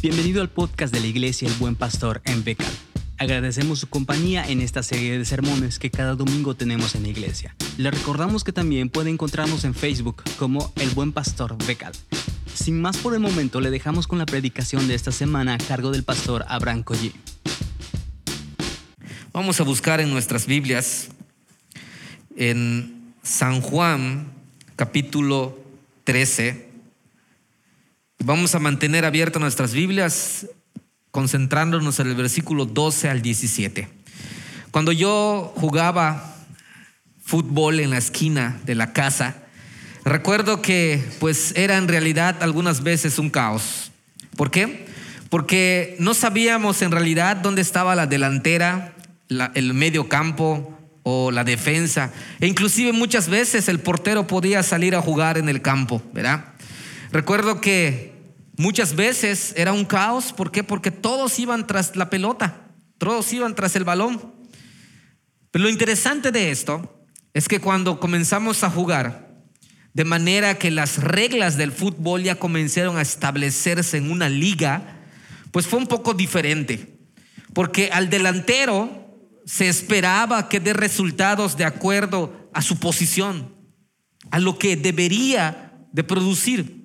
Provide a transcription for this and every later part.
Bienvenido al podcast de la Iglesia El Buen Pastor en Becal. Agradecemos su compañía en esta serie de sermones que cada domingo tenemos en la iglesia. Le recordamos que también puede encontrarnos en Facebook como El Buen Pastor Becal. Sin más por el momento, le dejamos con la predicación de esta semana a cargo del pastor Abraham Collí. Vamos a buscar en nuestras Biblias en San Juan capítulo 13. Vamos a mantener abiertas nuestras Biblias concentrándonos en el versículo 12 al 17. Cuando yo jugaba fútbol en la esquina de la casa, recuerdo que pues era en realidad algunas veces un caos. ¿Por qué? Porque no sabíamos en realidad dónde estaba la delantera, el medio campo o la defensa. E inclusive muchas veces el portero podía salir a jugar en el campo, ¿verdad? Recuerdo que muchas veces era un caos, ¿por qué? Porque todos iban tras la pelota, todos iban tras el balón. Pero lo interesante de esto es que cuando comenzamos a jugar, de manera que las reglas del fútbol ya comenzaron a establecerse en una liga, pues fue un poco diferente. Porque al delantero se esperaba que dé resultados de acuerdo a su posición, a lo que debería de producir.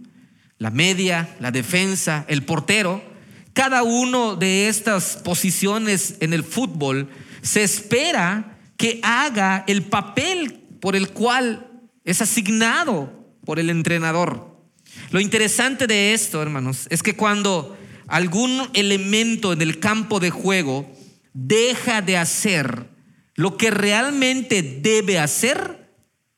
La media, la defensa, el portero, cada uno de estas posiciones en el fútbol se espera que haga el papel por el cual es asignado por el entrenador. Lo interesante de esto, hermanos, es que cuando algún elemento en el campo de juego deja de hacer lo que realmente debe hacer,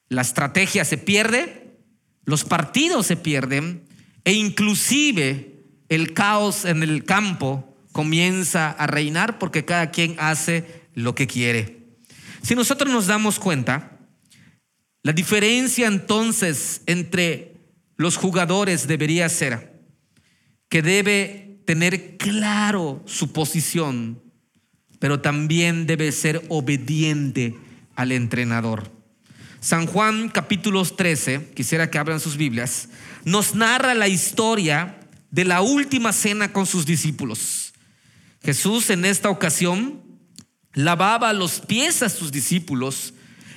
la estrategia se pierde, los partidos se pierden e inclusive el caos en el campo comienza a reinar porque cada quien hace lo que quiere. Si nosotros nos damos cuenta, la diferencia entonces entre los jugadores debería ser que debe tener claro su posición pero también debe ser obediente al entrenador. San Juan capítulo 13, quisiera que abran sus Biblias, nos narra la historia de la última cena con sus discípulos. Jesús en esta ocasión lavaba los pies a sus discípulos,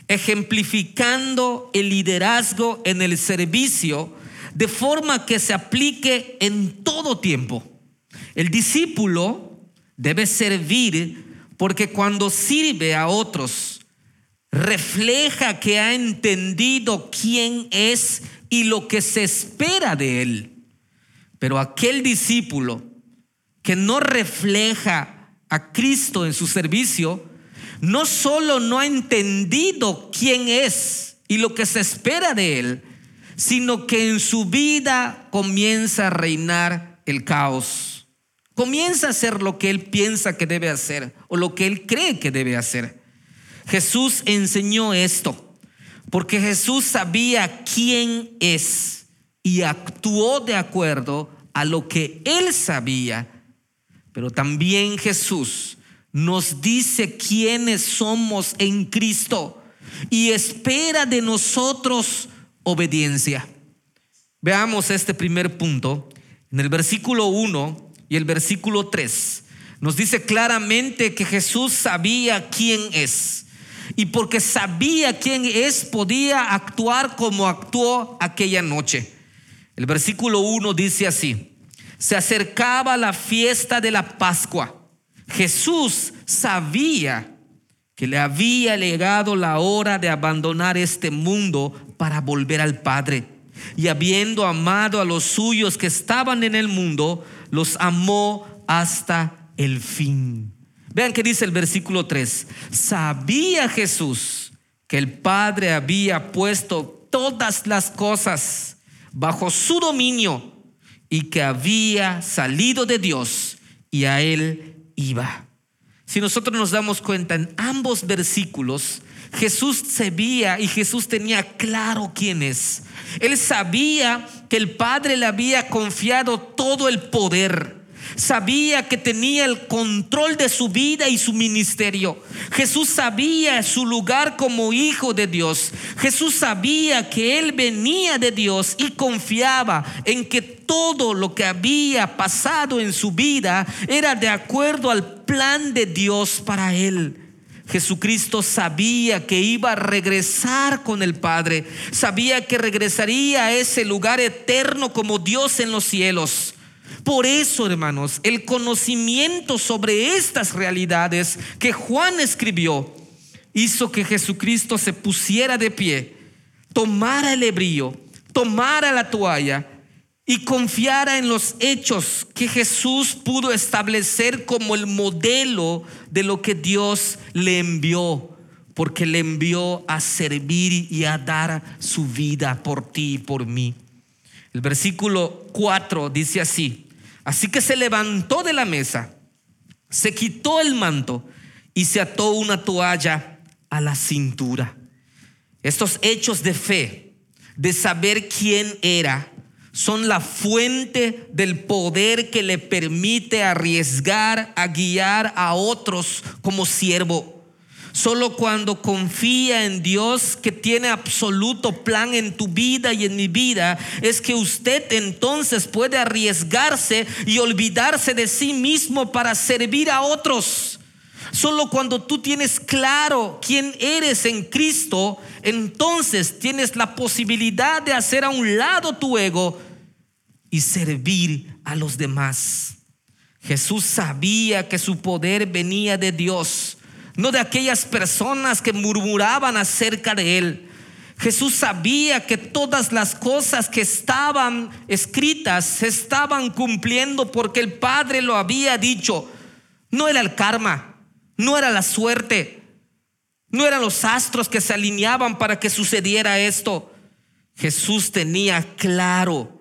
ejemplificando el liderazgo en el servicio de forma que se aplique en todo tiempo. El discípulo debe servir porque cuando sirve a otros, refleja que ha entendido quién es y lo que se espera de él. Pero aquel discípulo que no refleja a Cristo en su servicio, no solo no ha entendido quién es y lo que se espera de él, sino que en su vida comienza a reinar el caos comienza a hacer lo que él piensa que debe hacer o lo que él cree que debe hacer. Jesús enseñó esto porque Jesús sabía quién es y actuó de acuerdo a lo que él sabía. Pero también Jesús nos dice quiénes somos en Cristo y espera de nosotros obediencia. Veamos este primer punto. En el versículo 1 y el versículo 3 nos dice claramente que Jesús sabía quién es. Y porque sabía quién es, podía actuar como actuó aquella noche. El versículo 1 dice así, se acercaba la fiesta de la Pascua. Jesús sabía que le había llegado la hora de abandonar este mundo para volver al Padre. Y habiendo amado a los suyos que estaban en el mundo, los amó hasta el fin. Vean que dice el versículo 3. Sabía Jesús que el Padre había puesto todas las cosas bajo su dominio y que había salido de Dios y a él iba. Si nosotros nos damos cuenta en ambos versículos, Jesús sabía y Jesús tenía claro quién es. Él sabía que el Padre le había confiado todo el poder. Sabía que tenía el control de su vida y su ministerio. Jesús sabía su lugar como hijo de Dios. Jesús sabía que él venía de Dios y confiaba en que todo lo que había pasado en su vida era de acuerdo al plan de Dios para él. Jesucristo sabía que iba a regresar con el Padre, sabía que regresaría a ese lugar eterno como Dios en los cielos. Por eso, hermanos, el conocimiento sobre estas realidades que Juan escribió hizo que Jesucristo se pusiera de pie, tomara el hebrío, tomara la toalla y confiara en los hechos que Jesús pudo establecer como el modelo de lo que Dios le envió, porque le envió a servir y a dar su vida por ti y por mí. El versículo 4 dice así, así que se levantó de la mesa, se quitó el manto y se ató una toalla a la cintura. Estos hechos de fe, de saber quién era, son la fuente del poder que le permite arriesgar a guiar a otros como siervo. Solo cuando confía en Dios que tiene absoluto plan en tu vida y en mi vida, es que usted entonces puede arriesgarse y olvidarse de sí mismo para servir a otros. Solo cuando tú tienes claro quién eres en Cristo, entonces tienes la posibilidad de hacer a un lado tu ego y servir a los demás. Jesús sabía que su poder venía de Dios, no de aquellas personas que murmuraban acerca de él. Jesús sabía que todas las cosas que estaban escritas se estaban cumpliendo porque el Padre lo había dicho. No era el karma, no era la suerte, no eran los astros que se alineaban para que sucediera esto. Jesús tenía claro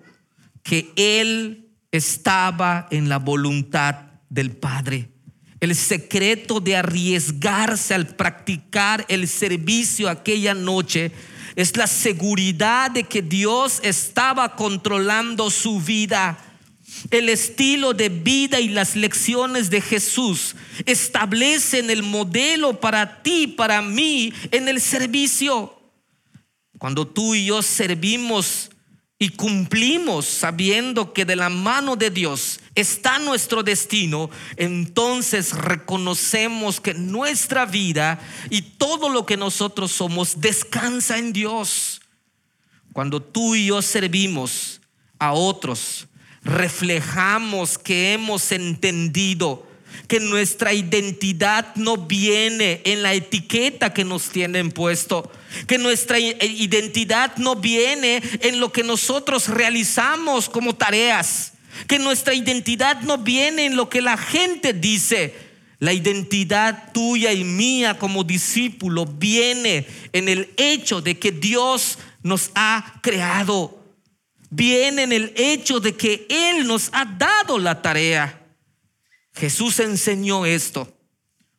que Él estaba en la voluntad del Padre. El secreto de arriesgarse al practicar el servicio aquella noche es la seguridad de que Dios estaba controlando su vida. El estilo de vida y las lecciones de Jesús establecen el modelo para ti, para mí, en el servicio. Cuando tú y yo servimos y cumplimos sabiendo que de la mano de Dios está nuestro destino, entonces reconocemos que nuestra vida y todo lo que nosotros somos descansa en Dios. Cuando tú y yo servimos a otros, reflejamos que hemos entendido que nuestra identidad no viene en la etiqueta que nos tienen puesto, que nuestra identidad no viene en lo que nosotros realizamos como tareas, que nuestra identidad no viene en lo que la gente dice. La identidad tuya y mía como discípulo viene en el hecho de que Dios nos ha creado. Viene en el hecho de que Él nos ha dado la tarea. Jesús enseñó esto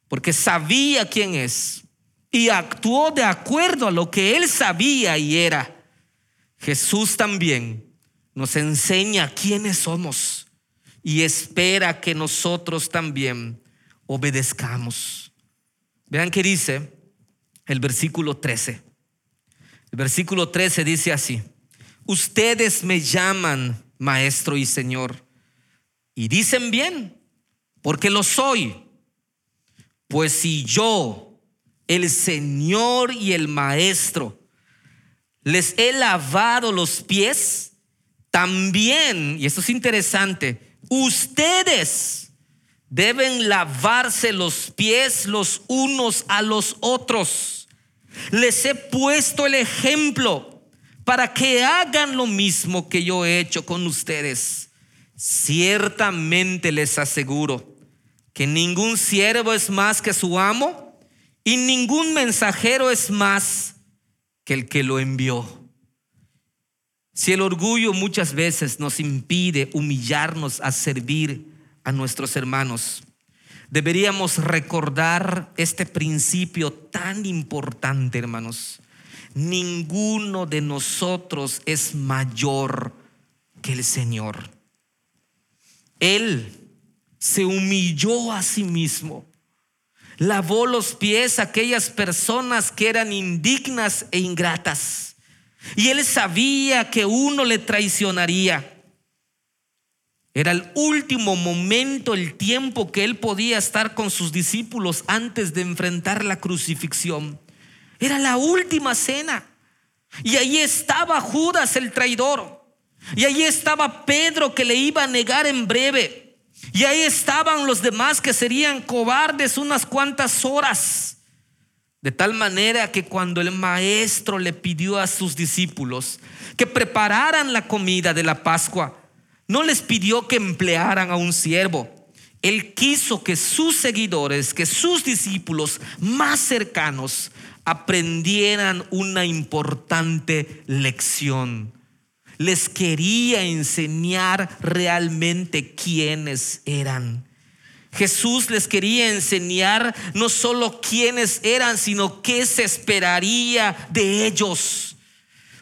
porque sabía quién es y actuó de acuerdo a lo que él sabía y era. Jesús también nos enseña quiénes somos y espera que nosotros también obedezcamos. Vean qué dice el versículo 13. El versículo 13 dice así, ustedes me llaman maestro y señor y dicen bien porque lo soy. Pues si yo, el Señor y el Maestro, les he lavado los pies, también, y esto es interesante, ustedes deben lavarse los pies los unos a los otros. Les he puesto el ejemplo para que hagan lo mismo que yo he hecho con ustedes. Ciertamente les aseguro que ningún siervo es más que su amo y ningún mensajero es más que el que lo envió. Si el orgullo muchas veces nos impide humillarnos a servir a nuestros hermanos, deberíamos recordar este principio tan importante, hermanos. Ninguno de nosotros es mayor que el Señor. Él se humilló a sí mismo. Lavó los pies a aquellas personas que eran indignas e ingratas. Y él sabía que uno le traicionaría. Era el último momento, el tiempo que él podía estar con sus discípulos antes de enfrentar la crucifixión. Era la última cena. Y ahí estaba Judas el traidor. Y ahí estaba Pedro que le iba a negar en breve. Y ahí estaban los demás que serían cobardes unas cuantas horas. De tal manera que cuando el maestro le pidió a sus discípulos que prepararan la comida de la Pascua, no les pidió que emplearan a un siervo. Él quiso que sus seguidores, que sus discípulos más cercanos aprendieran una importante lección. Les quería enseñar realmente quiénes eran. Jesús les quería enseñar no solo quiénes eran, sino qué se esperaría de ellos.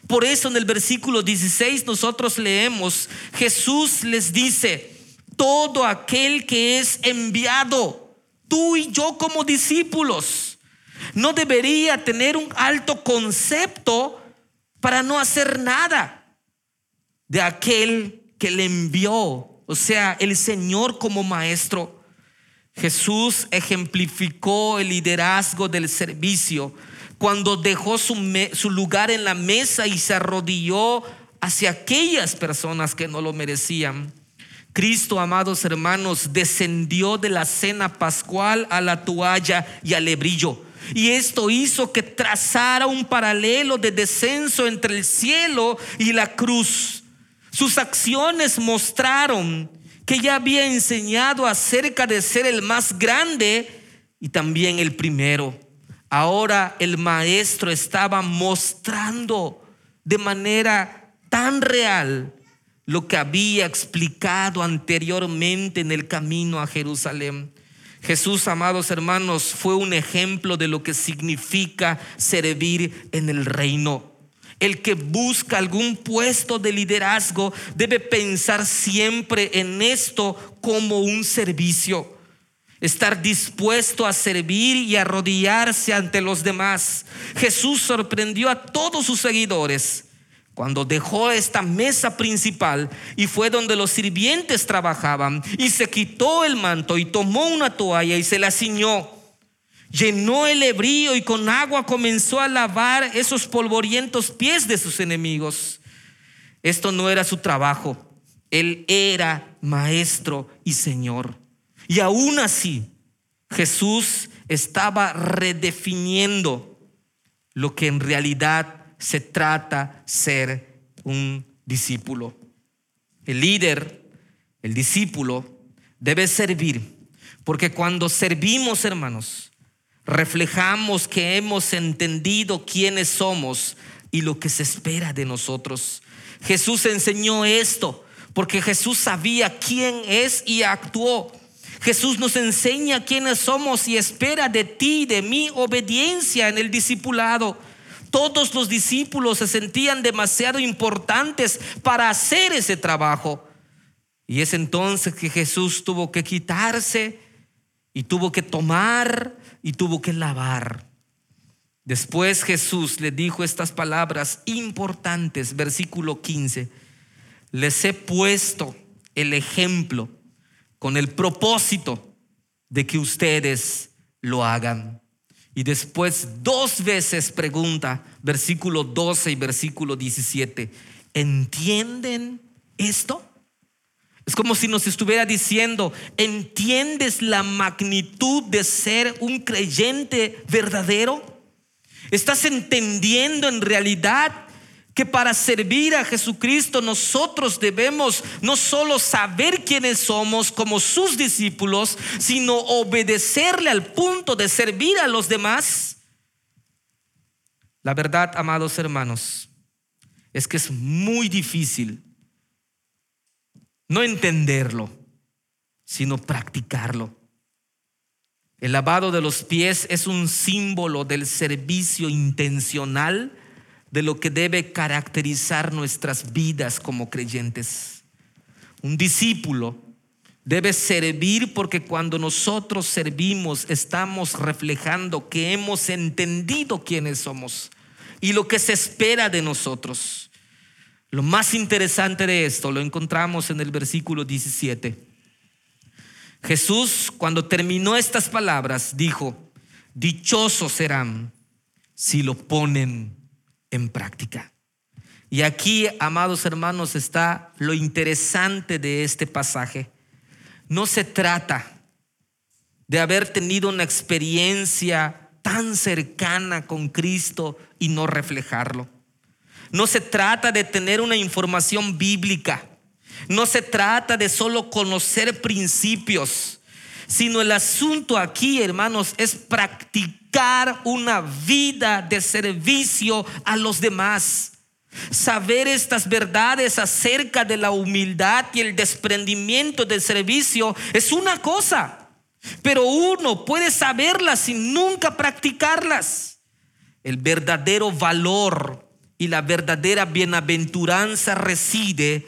Por eso en el versículo 16 nosotros leemos, Jesús les dice, todo aquel que es enviado, tú y yo como discípulos, no debería tener un alto concepto para no hacer nada de aquel que le envió, o sea, el Señor como maestro. Jesús ejemplificó el liderazgo del servicio cuando dejó su, su, lugar en la mesa y se arrodilló hacia aquellas personas que no lo merecían. Cristo, amados hermanos, descendió de la cena pascual a la toalla y al lebrillo. Y esto hizo que trazara un paralelo de descenso entre el cielo y la cruz. Sus acciones mostraron que ya había enseñado acerca de ser el más grande y también el primero. Ahora el maestro estaba mostrando de manera tan real lo que había explicado anteriormente en el camino a Jerusalén. Jesús, amados hermanos, fue un ejemplo de lo que significa servir en el reino. El que busca algún puesto de liderazgo debe pensar siempre en esto como un servicio. Estar dispuesto a servir y arrodillarse ante los demás. Jesús sorprendió a todos sus seguidores cuando dejó esta mesa principal y fue donde los sirvientes trabajaban y se quitó el manto y tomó una toalla y se la ciñó. Llenó el hebrío y con agua comenzó a lavar esos polvorientos pies de sus enemigos. Esto no era su trabajo. Él era maestro y señor. Y aún así, Jesús estaba redefiniendo lo que en realidad se trata ser un discípulo. El líder, el discípulo, debe servir, porque cuando servimos, hermanos, reflejamos que hemos entendido quiénes somos y lo que se espera de nosotros. Jesús enseñó esto, porque Jesús sabía quién es y actuó. Jesús nos enseña quiénes somos y espera de ti, de mí, obediencia en el discipulado. Todos los discípulos se sentían demasiado importantes para hacer ese trabajo. Y es entonces que Jesús tuvo que quitarse y tuvo que tomar y tuvo que lavar. Después Jesús le dijo estas palabras importantes, versículo 15. Les he puesto el ejemplo con el propósito de que ustedes lo hagan. Y después dos veces pregunta, versículo 12 y versículo 17, ¿entienden esto? Es como si nos estuviera diciendo, ¿entiendes la magnitud de ser un creyente verdadero? ¿Estás entendiendo en realidad que para servir a Jesucristo nosotros debemos no solo saber quiénes somos como sus discípulos, sino obedecerle al punto de servir a los demás. La verdad, amados hermanos, es que es muy difícil no entenderlo, sino practicarlo. El lavado de los pies es un símbolo del servicio intencional de lo que debe caracterizar nuestras vidas como creyentes. Un discípulo Debe servir porque cuando nosotros servimos estamos reflejando que hemos entendido quiénes somos y lo que se espera de nosotros. Lo más interesante de esto lo encontramos en el versículo 17. Jesús, cuando terminó estas palabras, dijo, dichosos serán si lo ponen en práctica. Y aquí, amados hermanos, está lo interesante de este pasaje. No se trata de haber tenido una experiencia tan cercana con Cristo y no reflejarlo. No se trata de tener una información bíblica. No se trata de solo conocer principios, sino el asunto aquí, hermanos, es practicar una vida de servicio a los demás. Saber estas verdades acerca de la humildad y el desprendimiento del servicio es una cosa, pero uno puede saberlas sin nunca practicarlas. El verdadero valor y la verdadera bienaventuranza reside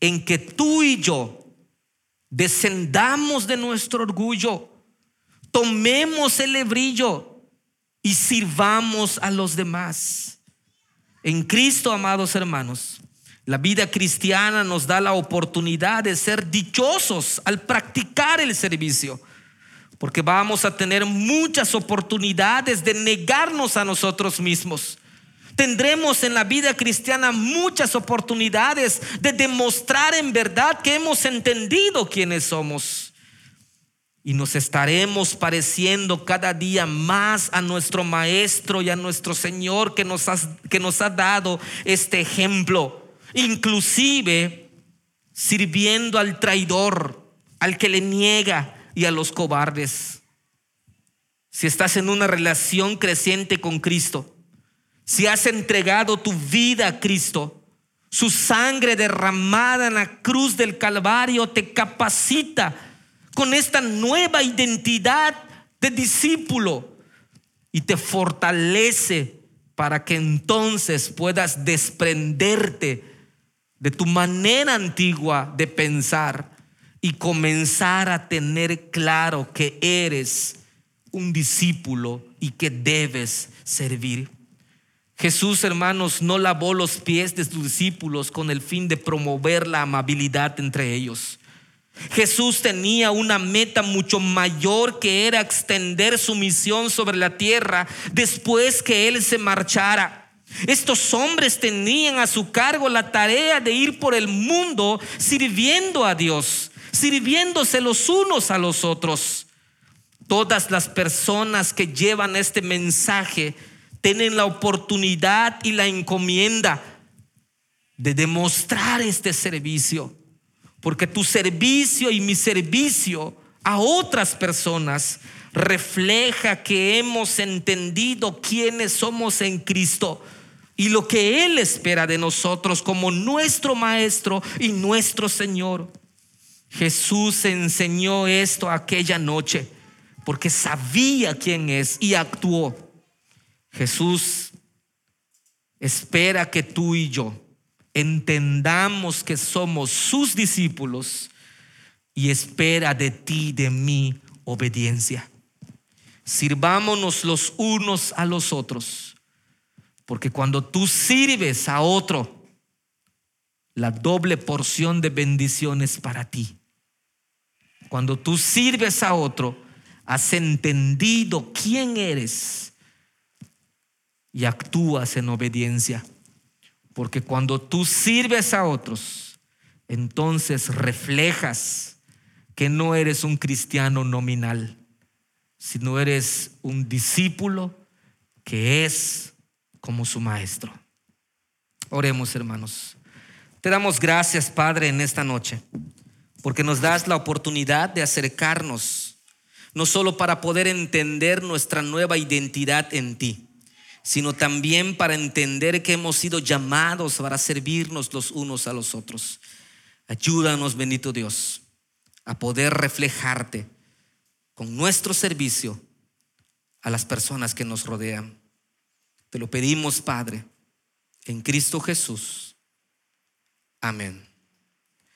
en que tú y yo descendamos de nuestro orgullo, tomemos el lebrillo y sirvamos a los demás. En Cristo, amados hermanos, la vida cristiana nos da la oportunidad de ser dichosos al practicar el servicio, porque vamos a tener muchas oportunidades de negarnos a nosotros mismos. Tendremos en la vida cristiana muchas oportunidades de demostrar en verdad que hemos entendido quiénes somos y nos estaremos pareciendo cada día más a nuestro Maestro y a nuestro Señor que nos, que nos ha dado este ejemplo, inclusive sirviendo al traidor, al que le niega y a los cobardes. Si estás en una relación creciente con Cristo, si has entregado tu vida a Cristo, su sangre derramada en la cruz del Calvario te capacita con esta nueva identidad de discípulo y te fortalece para que entonces puedas desprenderte de tu manera antigua de pensar y comenzar a tener claro que eres un discípulo y que debes servir. Jesús, hermanos, no lavó los pies de sus discípulos con el fin de promover la amabilidad entre ellos. Jesús tenía una meta mucho mayor que era extender su misión sobre la tierra después que Él se marchara. Estos hombres tenían a su cargo la tarea de ir por el mundo sirviendo a Dios, sirviéndose los unos a los otros. Todas las personas que llevan este mensaje tienen la oportunidad y la encomienda de demostrar este servicio. Porque tu servicio y mi servicio a otras personas refleja que hemos entendido quiénes somos en Cristo y lo que Él espera de nosotros como nuestro Maestro y nuestro Señor. Jesús enseñó esto aquella noche porque sabía quién es y actuó. Jesús espera que tú y yo entendamos que somos sus discípulos y espera de ti, de mí, obediencia. Sirvámonos los unos a los otros, porque cuando tú sirves a otro, la doble porción de bendiciones para ti. Cuando tú sirves a otro, has entendido quién eres y actúas en obediencia. Porque cuando tú sirves a otros, entonces reflejas que no eres un cristiano nominal, sino eres un discípulo que es como su maestro. Oremos, hermanos. Te damos gracias, Padre, en esta noche, porque nos das la oportunidad de acercarnos, no solo para poder entender nuestra nueva identidad en ti, sino también para entender que hemos sido llamados para servirnos los unos a los otros. Ayúdanos, bendito Dios, a poder reflejarte con nuestro servicio a las personas que nos rodean. Te lo pedimos, Padre, en Cristo Jesús. Amén.